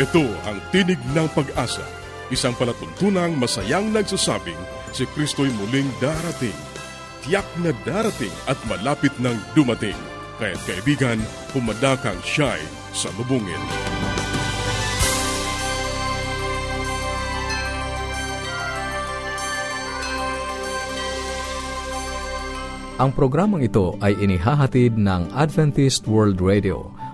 Ito ang Tinig ng Pag-asa, isang palatuntunang masayang nagsasabing si Kristo'y muling darating. Tiyak na darating at malapit nang dumating. Kaya kaibigan, pumadakang siya'y sa lubungin. Ang programang ito ay inihahatid ng Adventist World Radio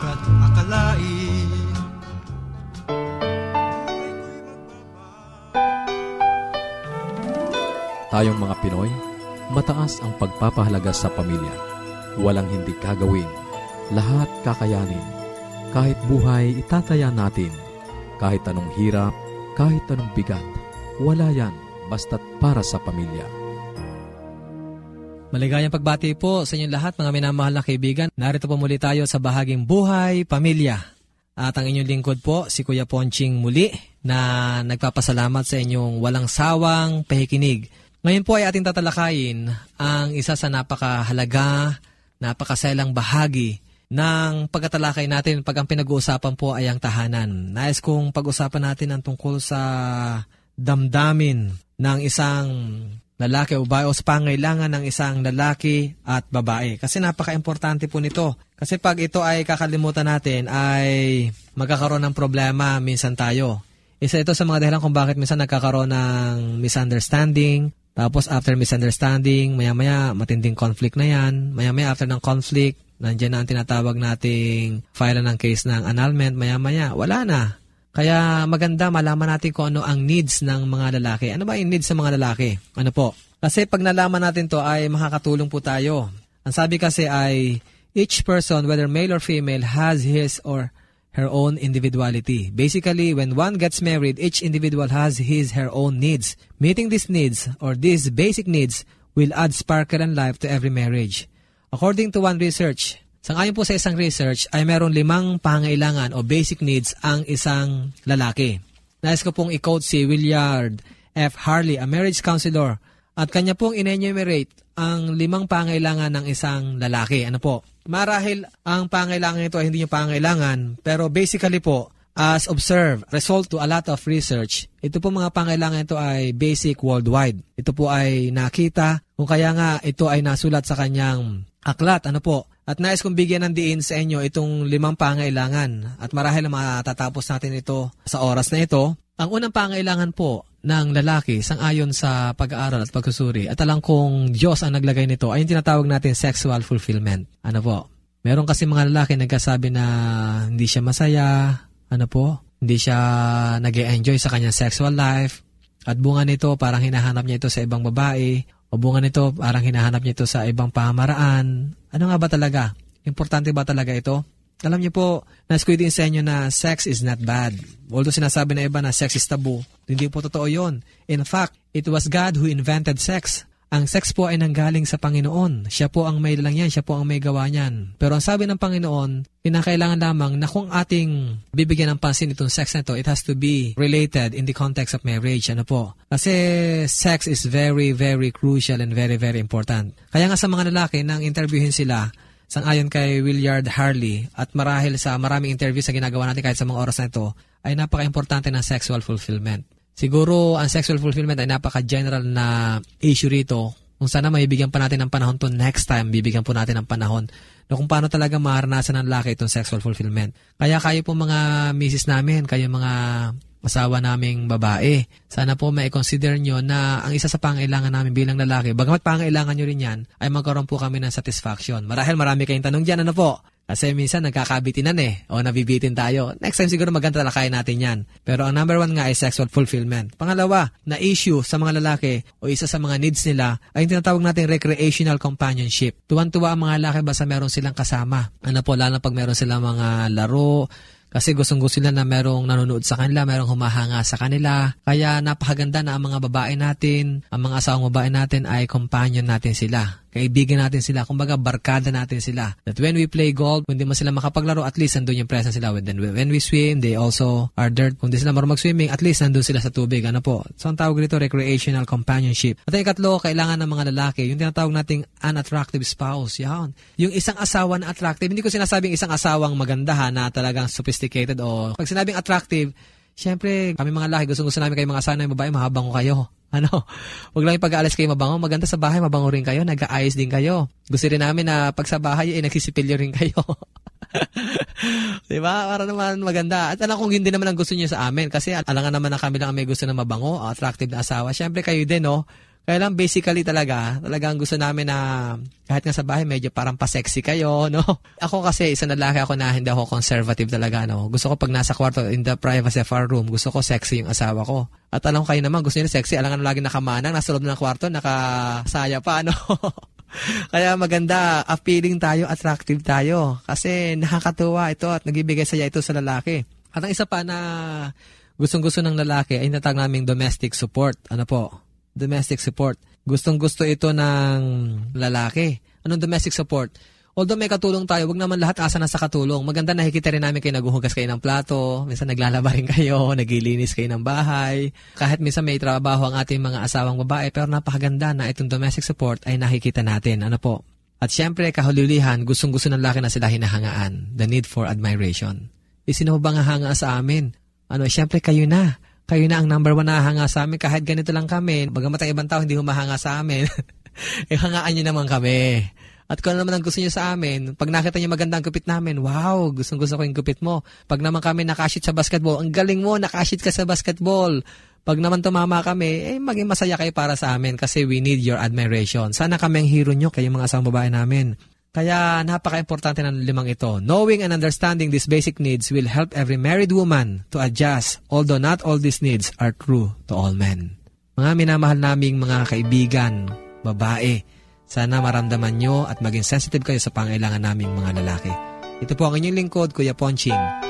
Sukat akalain Tayong mga Pinoy, mataas ang pagpapahalaga sa pamilya. Walang hindi kagawin. Lahat kakayanin. Kahit buhay, itataya natin. Kahit anong hirap, kahit anong bigat – wala yan basta't para sa pamilya. Maligayang pagbati po sa inyong lahat mga minamahal na kaibigan. Narito po muli tayo sa bahaging Buhay Pamilya. At ang inyong lingkod po, si Kuya Ponching muli na nagpapasalamat sa inyong walang sawang pahikinig. Ngayon po ay ating tatalakayin ang isa sa napakahalaga, napakaselang bahagi ng pagkatalakay natin pag ang pinag-uusapan po ay ang tahanan. Nais kong pag-usapan natin ang tungkol sa damdamin ng isang lalaki o babae o sa pangailangan ng isang lalaki at babae. Kasi napaka-importante po nito. Kasi pag ito ay kakalimutan natin ay magkakaroon ng problema minsan tayo. Isa ito sa mga dahilan kung bakit minsan nagkakaroon ng misunderstanding. Tapos after misunderstanding, maya-maya matinding conflict na yan. Maya-maya after ng conflict, nandiyan na ang tinatawag nating file ng case ng annulment. Maya-maya, wala na kaya maganda malaman natin kung ano ang needs ng mga lalaki. Ano ba yung needs ng mga lalaki? Ano po? Kasi pag nalaman natin to ay makakatulong po tayo. Ang sabi kasi ay each person, whether male or female, has his or her own individuality. Basically, when one gets married, each individual has his her own needs. Meeting these needs or these basic needs will add sparkle and life to every marriage. According to one research, Sangayon po sa isang research ay meron limang pangailangan o basic needs ang isang lalaki. Nais ko pong i-quote si Williard F. Harley, a marriage counselor, at kanya pong in-enumerate ang limang pangailangan ng isang lalaki. Ano po? Marahil ang pangailangan ito ay hindi yung pangailangan, pero basically po, as observed, result to a lot of research, ito po mga pangailangan ito ay basic worldwide. Ito po ay nakita, kung kaya nga ito ay nasulat sa kanyang aklat. Ano po? At nais kong bigyan ng diin sa inyo itong limang pangailangan at marahil matatapos natin ito sa oras na ito. Ang unang pangailangan po ng lalaki sang-ayon sa pag-aaral at pagsusuri at alam kong Diyos ang naglagay nito ay yung tinatawag natin sexual fulfillment. Ano po? Meron kasi mga lalaki nagkasabi na hindi siya masaya, ano po, hindi siya nag enjoy sa kanyang sexual life, At bunga nito parang hinahanap niya ito sa ibang babae o bunga nito parang hinahanap niya ito sa ibang pamamaraan. Ano nga ba talaga? Importante ba talaga ito? Alam niyo po, nais ko din sa inyo na sex is not bad. Although sinasabi na iba na sex is taboo, hindi po totoo yon. In fact, it was God who invented sex. Ang sex po ay nanggaling sa Panginoon. Siya po ang may lang yan, siya po ang may gawa niyan. Pero ang sabi ng Panginoon, kinakailangan lamang na kung ating bibigyan ng pansin itong sex na ito, it has to be related in the context of marriage. Ano po? Kasi sex is very, very crucial and very, very important. Kaya nga sa mga lalaki, nang interviewin sila, sangayon kay Williard Harley at marahil sa maraming interviews na ginagawa natin kahit sa mga oras na ito, ay napaka-importante ng sexual fulfillment. Siguro ang sexual fulfillment ay napaka-general na issue rito. Kung sana maibigyan pa natin ng panahon to next time, bibigyan po natin ng panahon na kung paano talaga maharanasan ng laki itong sexual fulfillment. Kaya kayo po mga misis namin, kayo mga asawa naming babae. Sana po may consider nyo na ang isa sa pangailangan namin bilang lalaki, bagamat pangailangan nyo rin yan, ay magkaroon po kami ng satisfaction. Marahil marami kayong tanong dyan, ano po? Kasi minsan nagkakabitinan eh, o nabibitin tayo. Next time siguro maganda talakayan natin yan. Pero ang number one nga ay sexual fulfillment. Pangalawa, na issue sa mga lalaki o isa sa mga needs nila ay yung tinatawag natin recreational companionship. Tuwan-tuwa ang mga lalaki basta meron silang kasama. Ano po, lalo pag meron silang mga laro, kasi gustong-gusto nila na merong nanonood sa kanila, merong humahanga sa kanila. Kaya napakaganda na ang mga babae natin, ang mga asawang babae natin ay companion natin sila. Kaibigan natin sila. Kumbaga, barkada natin sila. That when we play golf, kung man sila makapaglaro, at least nandun yung presence sila. Then when we swim, they also are there. Kung di sila marunong mag-swimming, at least nandun sila sa tubig. Ano po? So, ang tawag dito, recreational companionship. At ang ikatlo, kailangan ng mga lalaki, yung tinatawag nating unattractive spouse. Yan. Yung isang asawa na attractive, hindi ko sinasabing isang asawang maganda ha, na talagang sophisticated o pag sinabing attractive, Siyempre, kami mga lalaki, gusto-gusto namin kayo mga asawa na babae, mahabang ko kayo. Ano, wag lang yung pag-aalis kayo mabango. Maganda sa bahay, mabango rin kayo. Nag-aayos din kayo. Gusto rin namin na pag sa bahay, eh, nagsisipilyo rin kayo. diba? Para naman maganda. At alam kong hindi naman ang gusto niyo sa amin. Kasi alangan naman na kami lang may gusto na mabango, attractive na asawa. Siyempre kayo din, no? Kaya lang basically talaga, talagang gusto namin na kahit nga sa bahay medyo parang pa-sexy kayo, no? Ako kasi isang lalaki ako na hindi ako conservative talaga, no? Gusto ko pag nasa kwarto in the privacy of our room, gusto ko sexy yung asawa ko. At alam ko kayo naman, gusto niyo sexy, alangan lagi nakamanang, nasa loob ng kwarto, nakasaya pa, no? Kaya maganda, appealing tayo, attractive tayo. Kasi nakakatuwa ito at nagibigay saya ito sa lalaki. At ang isa pa na gustong-gusto ng lalaki ay natag naming domestic support. Ano po? Domestic support. Gustong-gusto ito ng lalaki. Anong domestic support? Although may katulong tayo, wag naman lahat asa na sa katulong. Maganda nakikita rin namin kayo naghuhugas kayo ng plato, minsan naglalaba rin kayo, naglilinis kayo ng bahay. Kahit minsan may trabaho ang ating mga asawang babae, pero napakaganda na itong domestic support ay nakikita natin. Ano po? At syempre, kahulihan, gustong-gusto ng lalaki na sila hinahangaan. The need for admiration. E sino ba nga hanga sa amin? Ano, syempre kayo na kayo na ang number one na hanga sa amin kahit ganito lang kami. Bagamat ang ibang tao hindi humahanga sa amin. eh, hangaan nyo naman kami. At kung ano naman ang gusto niyo sa amin, pag nakita niyo maganda ang gupit namin, wow, gustong gusto ko yung gupit mo. Pag naman kami nakashit sa basketball, ang galing mo, nakashit ka sa basketball. Pag naman tumama kami, eh maging masaya kayo para sa amin kasi we need your admiration. Sana kami ang hero nyo, kayo mga asang babae namin. Kaya napaka-importante ng limang ito. Knowing and understanding these basic needs will help every married woman to adjust, although not all these needs are true to all men. Mga minamahal naming mga kaibigan, babae, sana maramdaman nyo at maging sensitive kayo sa pangailangan naming mga lalaki. Ito po ang inyong lingkod, Kuya Ponching.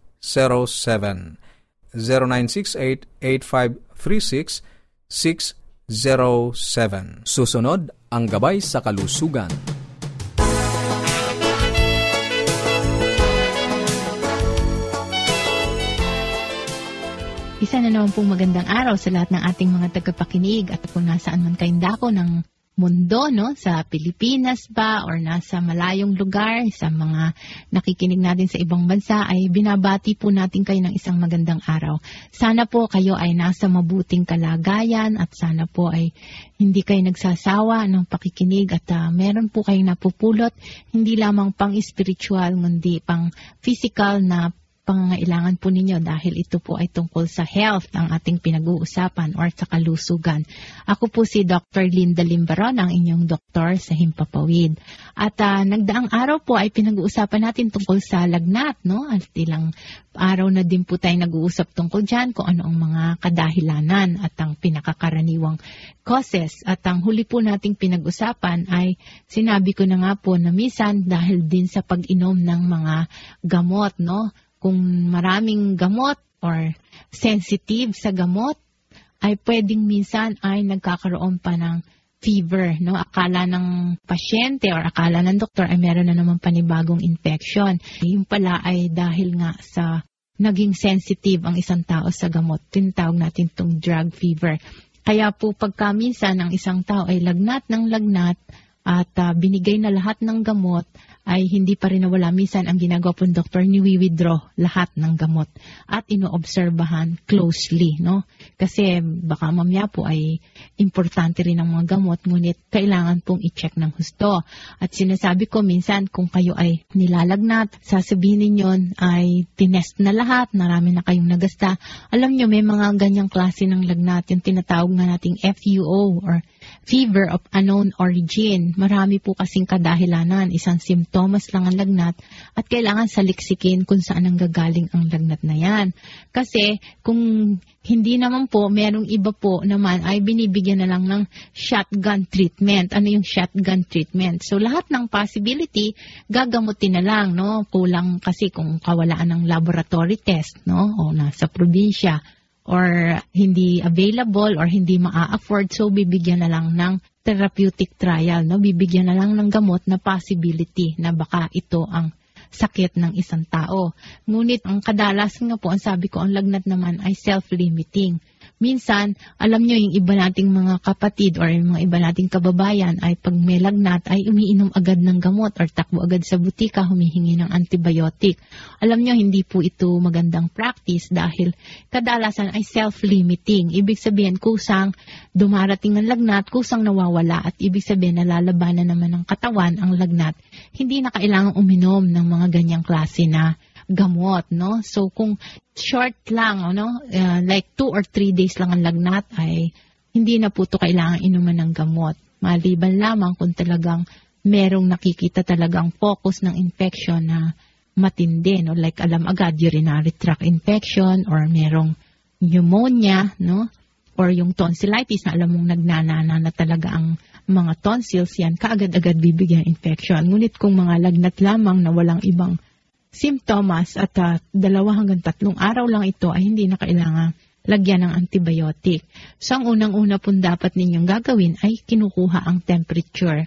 8536 0968-8536-607. Susunod, ang Gabay sa Kalusugan. Isa na naman pong magandang araw sa lahat ng ating mga tagapakinig at kung nasaan man kayong dako ng mundo, no? Sa Pilipinas ba or nasa malayong lugar, sa mga nakikinig natin sa ibang bansa, ay binabati po natin kayo ng isang magandang araw. Sana po kayo ay nasa mabuting kalagayan at sana po ay hindi kayo nagsasawa ng pakikinig at uh, meron po kayong napupulot, hindi lamang pang spiritual, kundi pang physical na pangangailangan po ninyo dahil ito po ay tungkol sa health ang ating pinag-uusapan or sa kalusugan. Ako po si Dr. Linda Limbaron, ang inyong doktor sa Himpapawid. At uh, nagdaang araw po ay pinag-uusapan natin tungkol sa lagnat, no? At ilang araw na din po tayo nag-uusap tungkol dyan kung ano ang mga kadahilanan at ang pinakakaraniwang causes. At ang huli po nating pinag-usapan ay sinabi ko na nga po na misan dahil din sa pag-inom ng mga gamot, no? Kung maraming gamot or sensitive sa gamot, ay pwedeng minsan ay nagkakaroon pa ng fever, no? Akala ng pasyente or akala ng doktor ay meron na naman panibagong infection. Yung pala ay dahil nga sa naging sensitive ang isang tao sa gamot. Tinatawag natin itong drug fever. Kaya po pagka minsan ang isang tao ay lagnat ng lagnat at uh, binigay na lahat ng gamot, ay hindi pa rin nawala. Minsan, ang ginagawa po ng doktor, ni-withdraw lahat ng gamot at inoobserbahan closely, no? Kasi baka mamaya po ay importante rin ang mga gamot, ngunit kailangan pong i-check ng husto. At sinasabi ko, minsan, kung kayo ay nilalagnat, sasabihin ninyo ay tinest na lahat, marami na kayong nagasta. Alam nyo, may mga ganyang klase ng lagnat, yung tinatawag nga nating FUO or fever of unknown origin. Marami po kasing kadahilanan, isang symptom Thomas lang ang lagnat at kailangan saliksikin kung saan ang gagaling ang lagnat na yan. Kasi kung hindi naman po, merong iba po naman ay binibigyan na lang ng shotgun treatment. Ano yung shotgun treatment? So lahat ng possibility, gagamutin na lang, no? Kulang kasi kung kawalaan ng laboratory test, no? O nasa probinsya or hindi available or hindi maa-afford so bibigyan na lang ng therapeutic trial, no? Bibigyan na lang ng gamot na possibility na baka ito ang sakit ng isang tao. Ngunit ang kadalasan nga po, ang sabi ko, ang lagnat naman ay self-limiting. Minsan, alam nyo, yung iba nating mga kapatid or yung mga iba nating kababayan ay pag may lagnat ay umiinom agad ng gamot or takbo agad sa butika, humihingi ng antibiotic. Alam nyo, hindi po ito magandang practice dahil kadalasan ay self-limiting. Ibig sabihin, kusang dumarating ng lagnat, kusang nawawala at ibig sabihin nalalabanan naman ng katawan ang lagnat. Hindi na kailangang uminom ng mga ganyang klase na gamot, no? So kung short lang, ano, uh, like two or three days lang ang lagnat ay hindi na po ito kailangan inuman ng gamot. Maliban lamang kung talagang merong nakikita talagang focus ng infection na matindi, no? Like alam agad urinary tract infection or merong pneumonia, no? Or yung tonsillitis na alam mong nagnanana na talaga ang mga tonsils yan, kaagad-agad bibigyan infection. Ngunit kung mga lagnat lamang na walang ibang symptoms at uh, dalawa hanggang tatlong araw lang ito ay hindi na kailangan lagyan ng antibiotic. So, ang unang-una po dapat ninyong gagawin ay kinukuha ang temperature.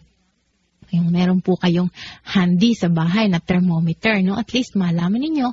Yung meron po kayong handy sa bahay na thermometer, no? At least malaman ninyo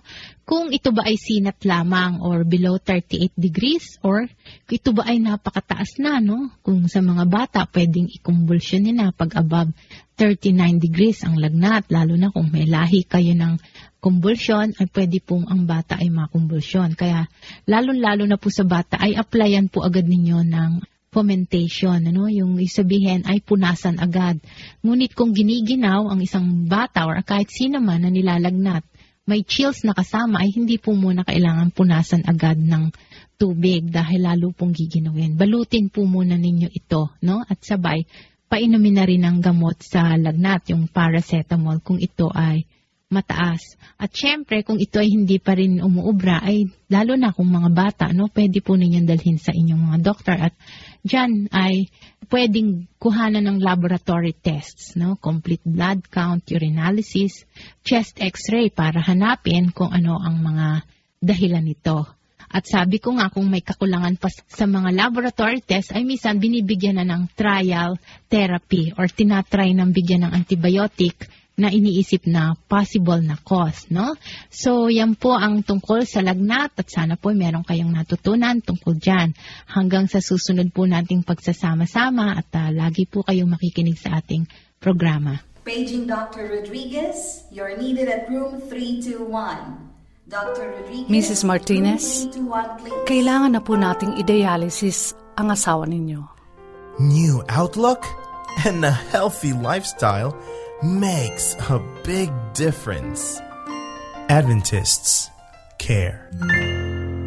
kung ito ba ay sinat lamang or below 38 degrees or ito ba ay napakataas na, no? Kung sa mga bata, pwedeng ikumbulsyon na pag above 39 degrees ang lagnat, lalo na kung may lahi kayo ng kumbulsyon, ay pwede pong ang bata ay makumbulsyon. Kaya, lalo-lalo na po sa bata, ay applyan po agad ninyo ng fomentation, ano? Yung isabihin ay punasan agad. Ngunit kung giniginaw ang isang bata or kahit sino man na nilalagnat, may chills na kasama ay hindi po muna kailangan punasan agad ng tubig dahil lalo pong giginawin. Balutin po muna ninyo ito, no? At sabay, painumin na rin ang gamot sa lagnat, yung paracetamol kung ito ay mataas. At syempre, kung ito ay hindi pa rin umuubra, ay lalo na kung mga bata, no, pwede po ninyong dalhin sa inyong mga doktor. At dyan ay pwedeng kuhanan ng laboratory tests, no, complete blood count, urinalysis, chest x-ray para hanapin kung ano ang mga dahilan nito. At sabi ko nga kung may kakulangan pa sa mga laboratory test ay minsan binibigyan na ng trial therapy or tinatry ng bigyan ng antibiotic na iniisip na possible na cause, no? So, yan po ang tungkol sa lagnat at sana po meron kayong natutunan tungkol dyan. Hanggang sa susunod po nating pagsasama-sama at uh, lagi po kayong makikinig sa ating programa. Paging Dr. Rodriguez, you're needed at room 321. Dr. Rodriguez, Mrs. Martinez, room 321, please. kailangan na po nating i-dialysis ang asawa ninyo. New outlook and a healthy lifestyle makes a big difference. Adventists care.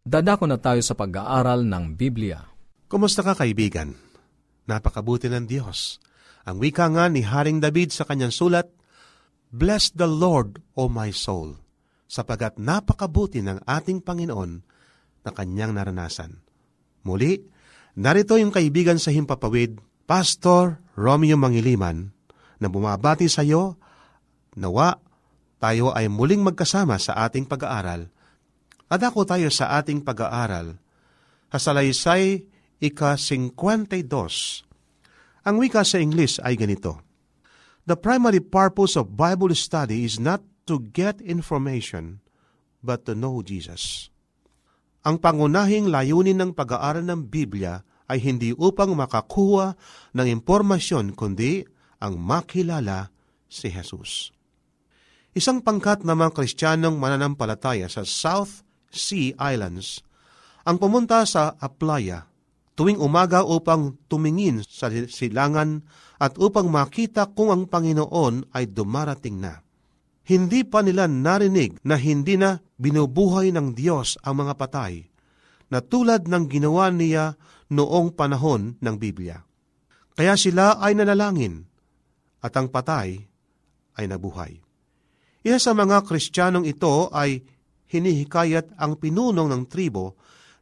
Dadako na tayo sa pag-aaral ng Biblia. Kumusta ka kaibigan? Napakabuti ng Diyos. Ang wika nga ni Haring David sa kanyang sulat, Bless the Lord, O my soul, sapagat napakabuti ng ating Panginoon na kanyang naranasan. Muli, narito yung kaibigan sa Himpapawid, Pastor Romeo Mangiliman, na bumabati sa iyo, nawa tayo ay muling magkasama sa ating pag-aaral at ako tayo sa ating pag-aaral. Kasalaysay ika-52. Ang wika sa English ay ganito. The primary purpose of Bible study is not to get information, but to know Jesus. Ang pangunahing layunin ng pag-aaral ng Biblia ay hindi upang makakuha ng impormasyon, kundi ang makilala si Jesus. Isang pangkat na mga Kristiyanong mananampalataya sa South Sea Islands ang pumunta sa Aplaya tuwing umaga upang tumingin sa silangan at upang makita kung ang Panginoon ay dumarating na. Hindi pa nila narinig na hindi na binubuhay ng Diyos ang mga patay na tulad ng ginawa niya noong panahon ng Biblia. Kaya sila ay nanalangin at ang patay ay nabuhay. Isa sa mga Kristiyanong ito ay hinihikayat ang pinunong ng tribo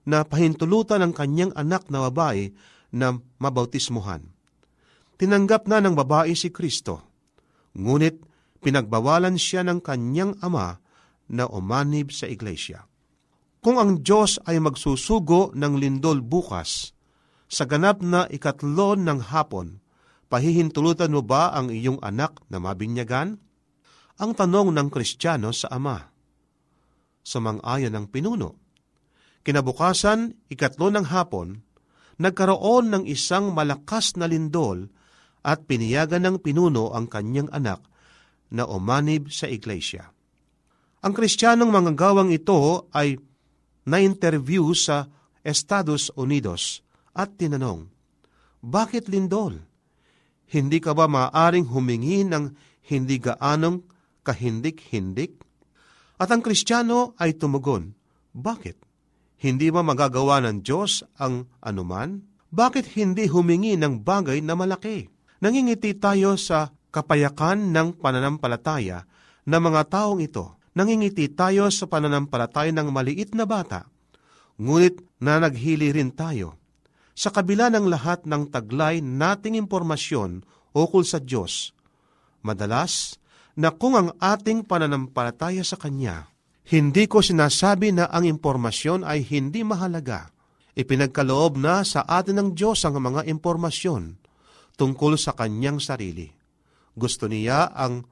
na pahintulutan ng kanyang anak na babae na mabautismuhan. Tinanggap na ng babae si Kristo, ngunit pinagbawalan siya ng kanyang ama na umanib sa iglesia. Kung ang Diyos ay magsusugo ng lindol bukas, sa ganap na ikatlo ng hapon, pahihintulutan mo ba ang iyong anak na mabinyagan? Ang tanong ng Kristiyano sa ama sumang-ayon ng pinuno. Kinabukasan, ikatlo ng hapon, nagkaroon ng isang malakas na lindol at piniyagan ng pinuno ang kanyang anak na umanib sa iglesia. Ang kristyanong mga gawang ito ay na-interview sa Estados Unidos at tinanong, Bakit lindol? Hindi ka ba maaring humingi ng hindi gaanong kahindik-hindik? At ang Kristiyano ay tumugon, Bakit? Hindi ba magagawa ng Diyos ang anuman? Bakit hindi humingi ng bagay na malaki? Nangingiti tayo sa kapayakan ng pananampalataya ng mga taong ito. Nangingiti tayo sa pananampalataya ng maliit na bata. Ngunit na naghili rin tayo. Sa kabila ng lahat ng taglay nating impormasyon ukol sa Diyos, madalas na kung ang ating pananampalataya sa Kanya, hindi ko sinasabi na ang impormasyon ay hindi mahalaga. Ipinagkaloob na sa atin ng Diyos ang mga impormasyon tungkol sa Kanyang sarili. Gusto niya ang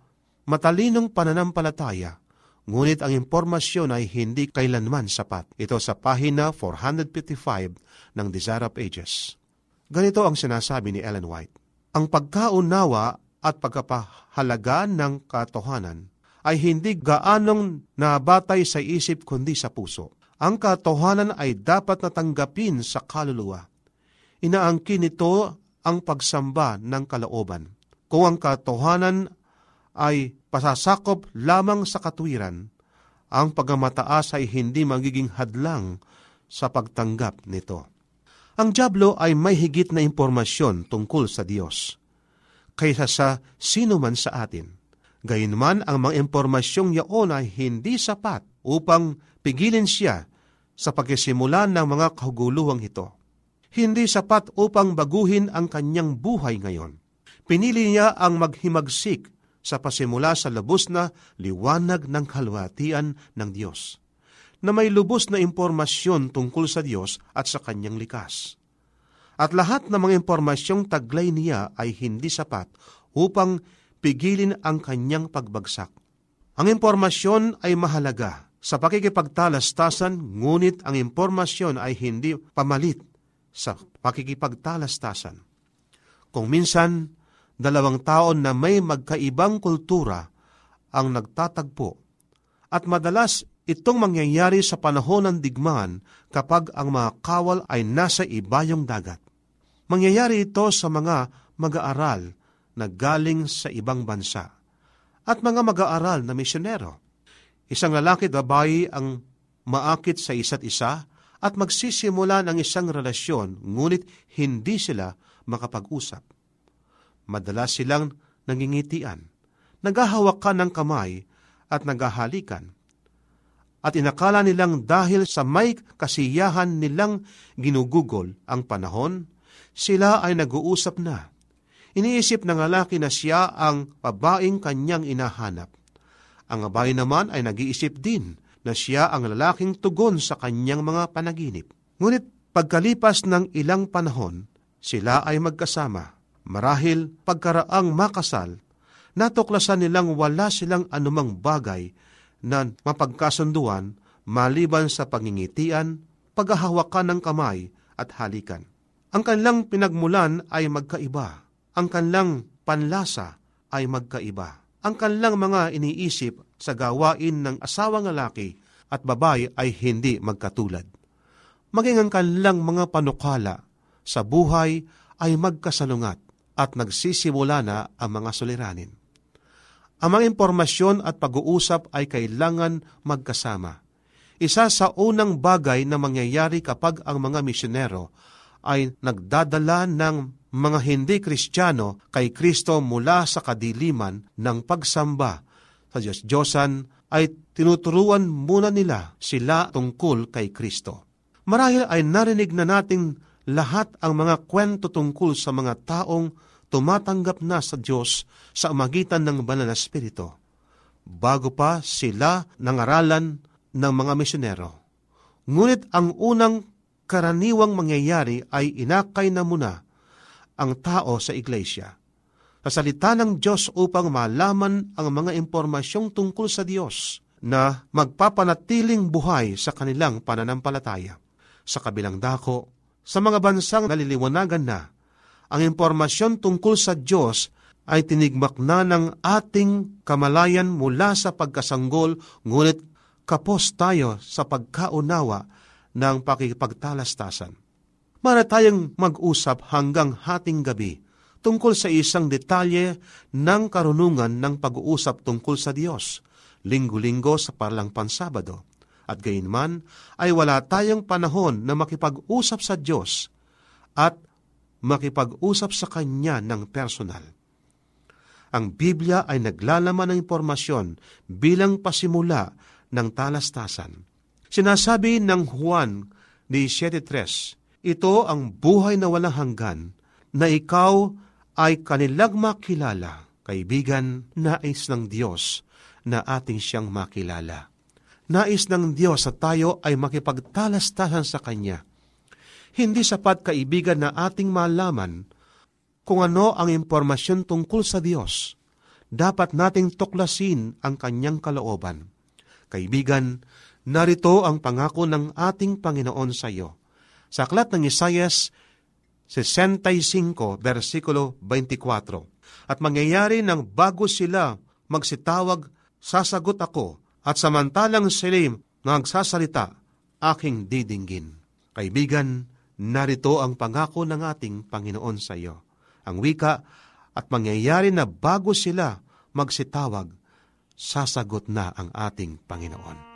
matalinong pananampalataya, ngunit ang impormasyon ay hindi kailanman sapat. Ito sa pahina 455 ng Desire of Ages. Ganito ang sinasabi ni Ellen White. Ang pagkaunawa at pagkapahalaga ng katotohanan ay hindi gaanong nabatay sa isip kundi sa puso. Ang katotohanan ay dapat natanggapin sa kaluluwa. Inaangkin nito ang pagsamba ng kalooban. Kung ang katotohanan ay pasasakop lamang sa katwiran, ang pagmamataas ay hindi magiging hadlang sa pagtanggap nito. Ang Diablo ay may higit na impormasyon tungkol sa Diyos kaysa sa sino man sa atin. Gayunman ang mga impormasyong yaon ay hindi sapat upang pigilin siya sa pagkisimula ng mga kahuguluhang ito. Hindi sapat upang baguhin ang kanyang buhay ngayon. Pinili niya ang maghimagsik sa pasimula sa lubos na liwanag ng kalwatian ng Diyos na may lubos na impormasyon tungkol sa Diyos at sa kanyang likas. At lahat ng mga impormasyong taglay niya ay hindi sapat upang pigilin ang kanyang pagbagsak. Ang impormasyon ay mahalaga sa pakikipagtalastasan, ngunit ang impormasyon ay hindi pamalit sa pakikipagtalastasan. Kung minsan, dalawang taon na may magkaibang kultura ang nagtatagpo at madalas Itong mangyayari sa panahon ng digmaan kapag ang mga kawal ay nasa ibayong dagat. Mangyayari ito sa mga mag-aaral na galing sa ibang bansa at mga mag-aaral na misyonero. Isang lalaki at babae ang maakit sa isa't isa at magsisimula ng isang relasyon ngunit hindi sila makapag-usap. Madalas silang nangingitian, naghahawakan ng kamay at naghahalikan at inakala nilang dahil sa may kasiyahan nilang ginugugol ang panahon, sila ay nag-uusap na. Iniisip ng lalaki na siya ang babaeng kanyang inahanap. Ang babae naman ay nag-iisip din na siya ang lalaking tugon sa kanyang mga panaginip. Ngunit pagkalipas ng ilang panahon, sila ay magkasama. Marahil pagkaraang makasal, natuklasan nilang wala silang anumang bagay na mapagkasunduan maliban sa pangingitian, paghahawakan ng kamay at halikan. Ang kanilang pinagmulan ay magkaiba. Ang kanilang panlasa ay magkaiba. Ang kanilang mga iniisip sa gawain ng asawang lalaki at babae ay hindi magkatulad. Maging ang kanilang mga panukala sa buhay ay magkasalungat at nagsisimula na ang mga suliranin. Ang mga impormasyon at pag-uusap ay kailangan magkasama. Isa sa unang bagay na mangyayari kapag ang mga misyonero ay nagdadala ng mga hindi kristyano kay Kristo mula sa kadiliman ng pagsamba sa Diyos Diyosan ay tinuturuan muna nila sila tungkol kay Kristo. Marahil ay narinig na nating lahat ang mga kwento tungkol sa mga taong tumatanggap na sa Diyos sa magitan ng banal na Espiritu, bago pa sila nangaralan ng mga misyonero. Ngunit ang unang karaniwang mangyayari ay inakay na muna ang tao sa iglesia. Sa salita ng Diyos upang malaman ang mga impormasyong tungkol sa Diyos na magpapanatiling buhay sa kanilang pananampalataya. Sa kabilang dako, sa mga bansang naliliwanagan na ang impormasyon tungkol sa Diyos ay tinigmak na ng ating kamalayan mula sa pagkasanggol, ngunit kapos tayo sa pagkaunawa ng pakikipagtalastasan. Mara tayong mag-usap hanggang hating gabi tungkol sa isang detalye ng karunungan ng pag-uusap tungkol sa Diyos, linggo-linggo sa parlang pansabado. At gayunman ay wala tayong panahon na makipag-usap sa Diyos at makipag-usap sa Kanya ng personal. Ang Biblia ay naglalaman ng impormasyon bilang pasimula ng talastasan. Sinasabi ng Juan 17.3, Ito ang buhay na walang hanggan, na ikaw ay kanilang makilala, kaibigan, nais ng Diyos na ating siyang makilala. Nais ng Diyos sa tayo ay makipagtalastasan sa Kanya hindi sapat kaibigan na ating malaman kung ano ang impormasyon tungkol sa Diyos. Dapat nating tuklasin ang kanyang kalooban. Kaibigan, narito ang pangako ng ating Panginoon sa iyo. Sa aklat ng Isayas 65, versikulo 24, At mangyayari ng bago sila magsitawag, sasagot ako, at samantalang sila nagsasalita, aking didinggin. Kaibigan, narito ang pangako ng ating Panginoon sa iyo. Ang wika, at mangyayari na bago sila magsitawag, sasagot na ang ating Panginoon.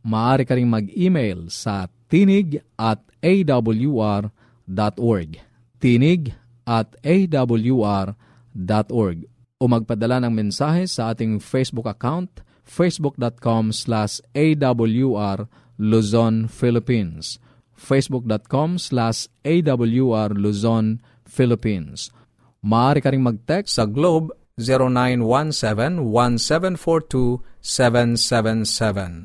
Maaari ka rin mag-email sa tinig at awr.org. Tinig at awr.org o magpadala ng mensahe sa ating Facebook account facebook.com slash awr Luzon, Philippines. Facebook.com slash awr Luzon, Philippines. Maaari ka rin mag-text sa Globe 0917-1742-777